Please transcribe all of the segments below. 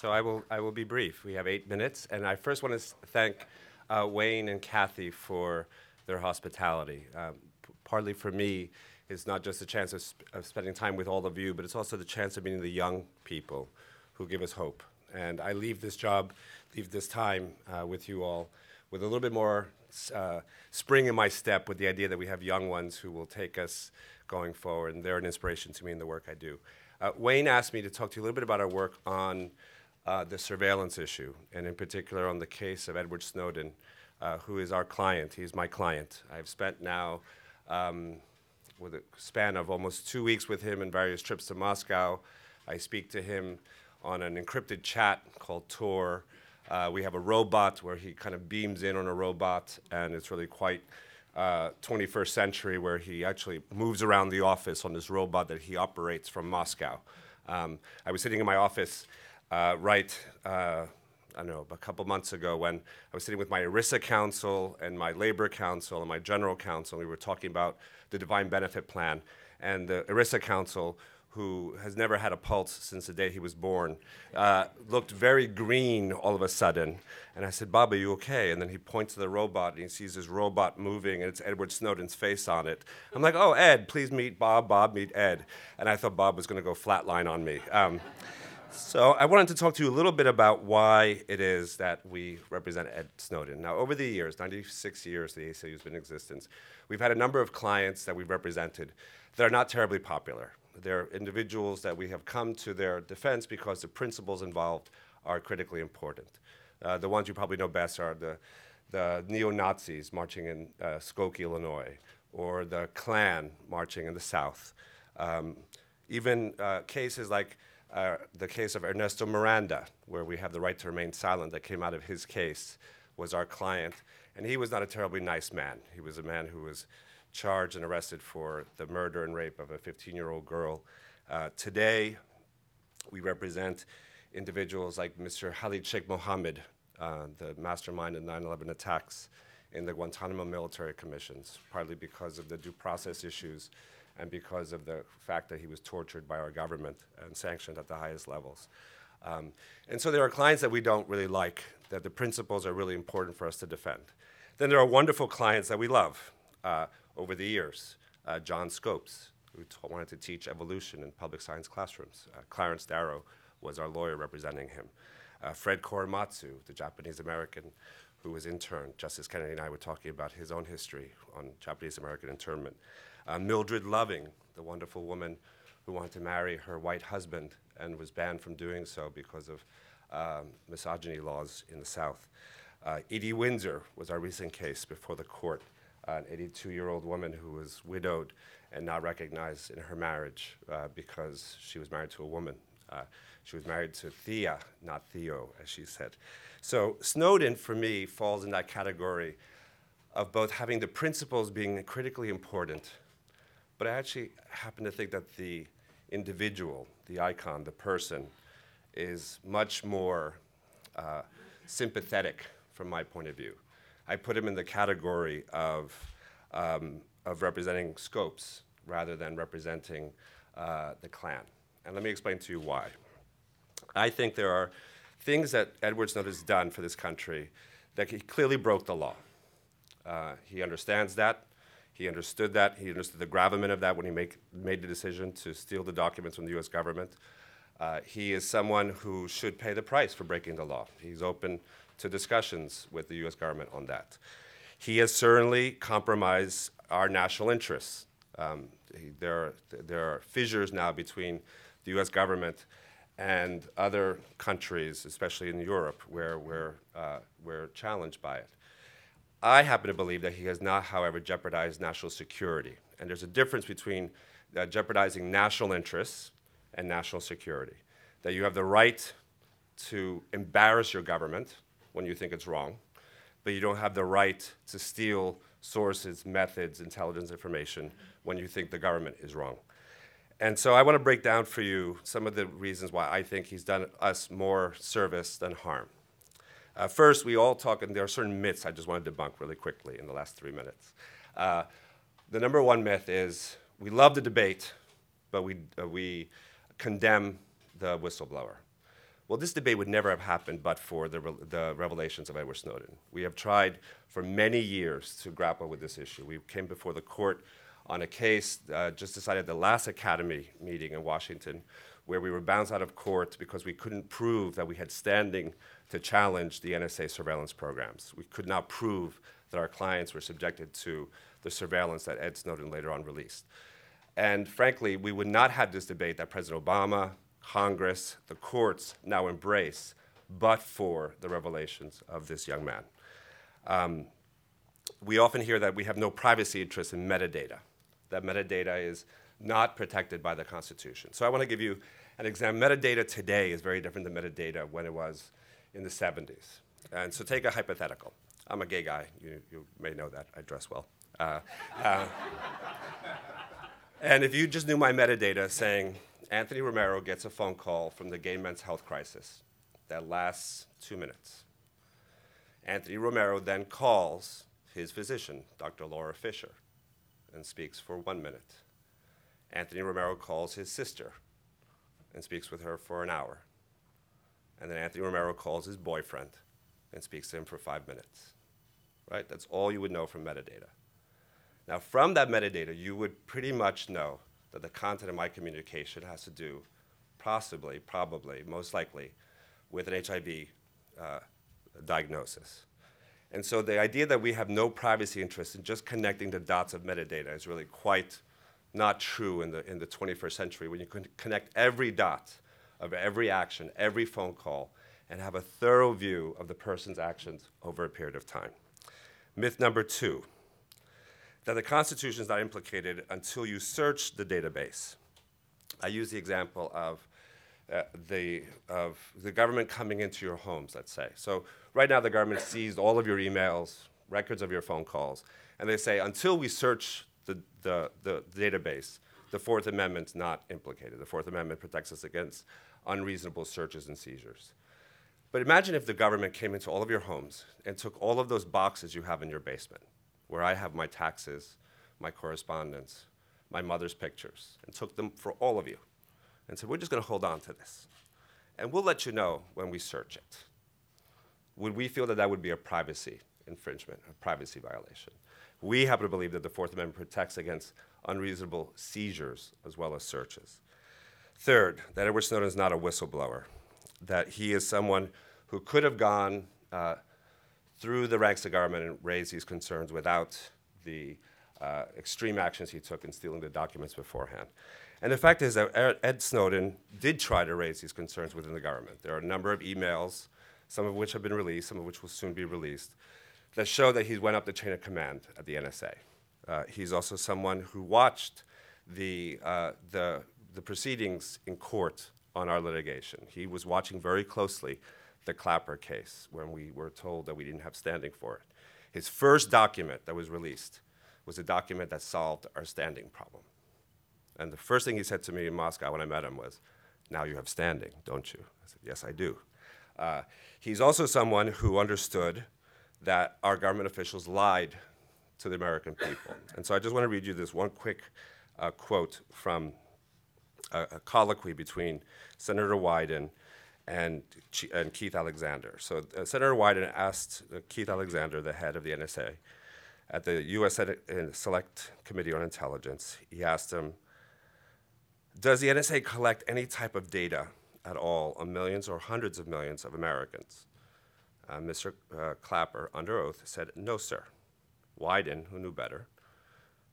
So I will, I will be brief. We have eight minutes, and I first want to thank uh, Wayne and Kathy for their hospitality. Um, p- partly for me, it's not just a chance of, sp- of spending time with all of you, but it's also the chance of meeting the young people who give us hope. And I leave this job, leave this time uh, with you all with a little bit more uh, spring in my step with the idea that we have young ones who will take us going forward, and they're an inspiration to me in the work I do. Uh, Wayne asked me to talk to you a little bit about our work on uh, the surveillance issue, and in particular on the case of Edward Snowden, uh, who is our client. He's my client. I've spent now, um, with a span of almost two weeks with him in various trips to Moscow. I speak to him on an encrypted chat called Tor. Uh, we have a robot where he kind of beams in on a robot, and it's really quite uh, 21st century where he actually moves around the office on this robot that he operates from Moscow. Um, I was sitting in my office uh, right, uh, I don't know, a couple months ago when I was sitting with my ERISA counsel and my labor counsel and my general counsel. And we were talking about the defined benefit plan. And the ERISA counsel who has never had a pulse since the day he was born, uh, looked very green all of a sudden. And I said, Bob, are you okay? And then he points to the robot and he sees this robot moving and it's Edward Snowden's face on it. I'm like, oh, Ed, please meet Bob. Bob, meet Ed. And I thought Bob was going to go flatline on me. Um, so I wanted to talk to you a little bit about why it is that we represent Ed Snowden. Now, over the years, 96 years the ACLU has been in existence, we've had a number of clients that we've represented that are not terribly popular. They're individuals that we have come to their defense because the principles involved are critically important. Uh, the ones you probably know best are the, the neo Nazis marching in uh, Skokie, Illinois, or the Klan marching in the South. Um, even uh, cases like the case of Ernesto Miranda, where we have the right to remain silent that came out of his case, was our client. And he was not a terribly nice man. He was a man who was charged and arrested for the murder and rape of a 15 year old girl. Uh, today, we represent individuals like Mr. Khalid Sheikh Mohammed, uh, the mastermind of 9 11 attacks in the Guantanamo military commissions, partly because of the due process issues and because of the fact that he was tortured by our government and sanctioned at the highest levels. Um, and so there are clients that we don't really like, that the principles are really important for us to defend. Then there are wonderful clients that we love. Uh, over the years. Uh, John Scopes, who t- wanted to teach evolution in public science classrooms. Uh, Clarence Darrow was our lawyer representing him. Uh, Fred Korematsu, the Japanese American who was interned. Justice Kennedy and I were talking about his own history on Japanese American internment. Uh, Mildred Loving, the wonderful woman who wanted to marry her white husband and was banned from doing so because of um, misogyny laws in the South. Uh, Edie Windsor was our recent case before the court an 82 year old woman who was widowed and not recognized in her marriage uh, because she was married to a woman. Uh, she was married to Thea, not Theo, as she said. So Snowden, for me, falls in that category of both having the principles being critically important, but I actually happen to think that the individual, the icon, the person, is much more uh, sympathetic from my point of view. I put him in the category of, um, of representing Scopes rather than representing uh, the Klan. And let me explain to you why. I think there are things that Edward Snowden has done for this country that he clearly broke the law. Uh, he understands that. He understood that. He understood the gravamen of that when he make, made the decision to steal the documents from the US government. Uh, he is someone who should pay the price for breaking the law. He's open to discussions with the US government on that. He has certainly compromised our national interests. Um, he, there, are, there are fissures now between the US government and other countries, especially in Europe, where we're, uh, we're challenged by it. I happen to believe that he has not, however, jeopardized national security. And there's a difference between uh, jeopardizing national interests and national security. That you have the right to embarrass your government, when you think it's wrong, but you don't have the right to steal sources, methods, intelligence information when you think the government is wrong. And so I want to break down for you some of the reasons why I think he's done us more service than harm. Uh, first, we all talk, and there are certain myths I just want to debunk really quickly in the last three minutes. Uh, the number one myth is we love the debate, but we, uh, we condemn the whistleblower. Well, this debate would never have happened but for the, re- the revelations of Edward Snowden. We have tried for many years to grapple with this issue. We came before the court on a case uh, just decided the last Academy meeting in Washington, where we were bounced out of court because we couldn't prove that we had standing to challenge the NSA surveillance programs. We could not prove that our clients were subjected to the surveillance that Ed Snowden later on released. And frankly, we would not have this debate that President Obama, Congress, the courts now embrace, but for the revelations of this young man. Um, we often hear that we have no privacy interest in metadata, that metadata is not protected by the Constitution. So I want to give you an example. Metadata today is very different than metadata when it was in the 70s. And so take a hypothetical. I'm a gay guy. You, you may know that. I dress well. Uh, uh, and if you just knew my metadata saying, Anthony Romero gets a phone call from the gay men's health crisis that lasts two minutes. Anthony Romero then calls his physician, Dr. Laura Fisher, and speaks for one minute. Anthony Romero calls his sister and speaks with her for an hour. And then Anthony Romero calls his boyfriend and speaks to him for five minutes. Right? That's all you would know from metadata. Now, from that metadata, you would pretty much know that the content of my communication has to do, possibly, probably, most likely, with an HIV uh, diagnosis. And so the idea that we have no privacy interest in just connecting the dots of metadata is really quite not true in the, in the 21st century when you can connect every dot of every action, every phone call, and have a thorough view of the person's actions over a period of time. Myth number two that the Constitution is not implicated until you search the database. I use the example of uh, the, of the government coming into your homes, let's say. So right now the government seized all of your emails, records of your phone calls, and they say until we search the, the, the database, the Fourth Amendment's not implicated. The Fourth Amendment protects us against unreasonable searches and seizures. But imagine if the government came into all of your homes and took all of those boxes you have in your basement where I have my taxes, my correspondence, my mother's pictures, and took them for all of you and said, We're just going to hold on to this. And we'll let you know when we search it. Would we feel that that would be a privacy infringement, a privacy violation? We happen to believe that the Fourth Amendment protects against unreasonable seizures as well as searches. Third, that Edward Snowden is not a whistleblower, that he is someone who could have gone uh, through the ranks of government and raised these concerns without the uh, extreme actions he took in stealing the documents beforehand. And the fact is that Ed Snowden did try to raise these concerns within the government. There are a number of emails, some of which have been released, some of which will soon be released, that show that he went up the chain of command at the NSA. Uh, he's also someone who watched the, uh, the, the proceedings in court on our litigation. He was watching very closely the Clapper case when we were told that we didn't have standing for it. His first document that was released was a document that solved our standing problem. And the first thing he said to me in Moscow when I met him was, Now you have standing, don't you? I said, Yes, I do. Uh, he's also someone who understood that our government officials lied to the American people. And so I just want to read you this one quick uh, quote from a, a colloquy between Senator Wyden and, and Keith Alexander. So uh, Senator Wyden asked uh, Keith Alexander, the head of the NSA, at the U.S. Uh, Select Committee on Intelligence, he asked him, does the NSA collect any type of data at all on millions or hundreds of millions of Americans? Uh, Mr. Uh, Clapper, under oath, said, no, sir. Wyden, who knew better,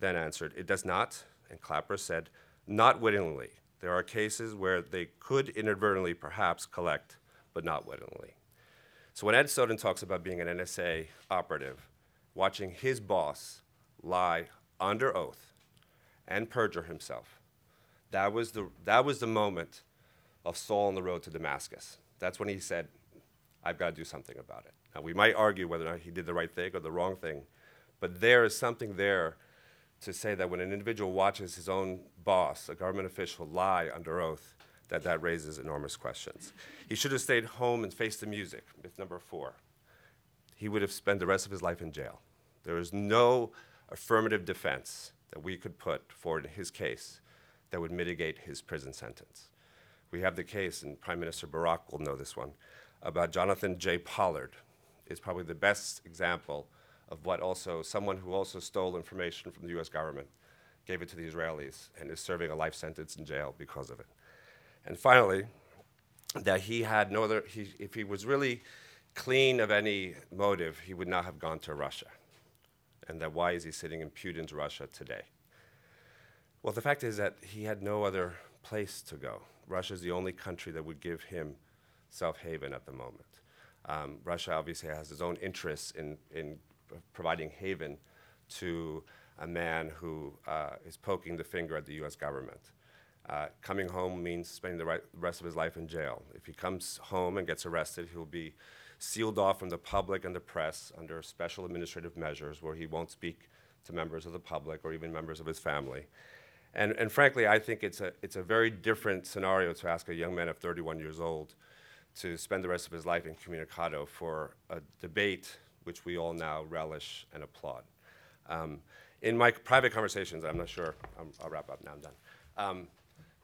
then answered, it does not. And Clapper said, not wittingly. There are cases where they could inadvertently perhaps collect, but not wittingly. So when Ed Snowden talks about being an NSA operative, watching his boss lie under oath and perjure himself, that was the, that was the moment of Saul on the road to Damascus. That's when he said, I've got to do something about it. Now, we might argue whether or not he did the right thing or the wrong thing, but there is something there to say that when an individual watches his own boss, a government official, lie under oath, that that raises enormous questions. He should have stayed home and faced the music, myth number four. He would have spent the rest of his life in jail. There is no affirmative defense that we could put forward in his case that would mitigate his prison sentence. we have the case, and Prime Minister Barak will know this one, about Jonathan J. Pollard. Is probably the best example of what also someone who also stole information from the U.S. government gave it to the Israelis and is serving a life sentence in jail because of it. And finally, that he had no other, he, if he was really clean of any motive, he would not have gone to Russia. And that why is he sitting in Putin's Russia today? Well, the fact is that he had no other place to go. Russia is the only country that would give him self haven at the moment. Um, Russia obviously has its own interests in, in providing haven to a man who uh, is poking the finger at the US government. Uh, coming home means spending the rest of his life in jail. If he comes home and gets arrested, he'll be sealed off from the public and the press under special administrative measures where he won't speak to members of the public or even members of his family. And, and frankly, I think it's a, it's a very different scenario to ask a young man of 31 years old to spend the rest of his life in incommunicado for a debate which we all now relish and applaud. Um, in my private conversations, I'm not sure, i will wrap up now, I'm done. Um,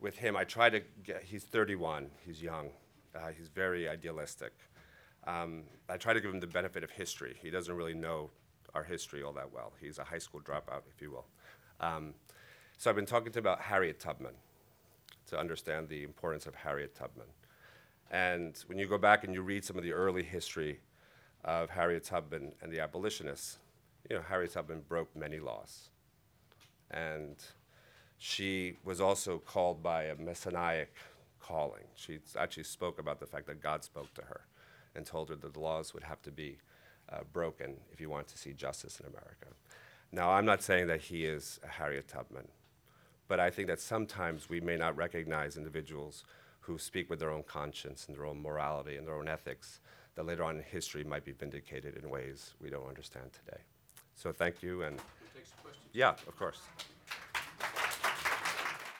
with him, I try to get, he's 31, he's young, uh, he's very idealistic. Um, I try to give him the benefit of history. He doesn't really know our history all that well. He's a high school dropout, if you will. Um, so I've been talking to him about Harriet Tubman to understand the importance of Harriet Tubman. And when you go back and you read some of the early history of Harriet Tubman and the abolitionists, you know, Harriet Tubman broke many laws. And she was also called by a messianic calling. She actually spoke about the fact that God spoke to her and told her that the laws would have to be uh, broken if you want to see justice in America. Now, I'm not saying that he is a Harriet Tubman, but I think that sometimes we may not recognize individuals who speak with their own conscience and their own morality and their own ethics that later on in history might be vindicated in ways we don't understand today. So thank you and Take some questions. yeah, of course.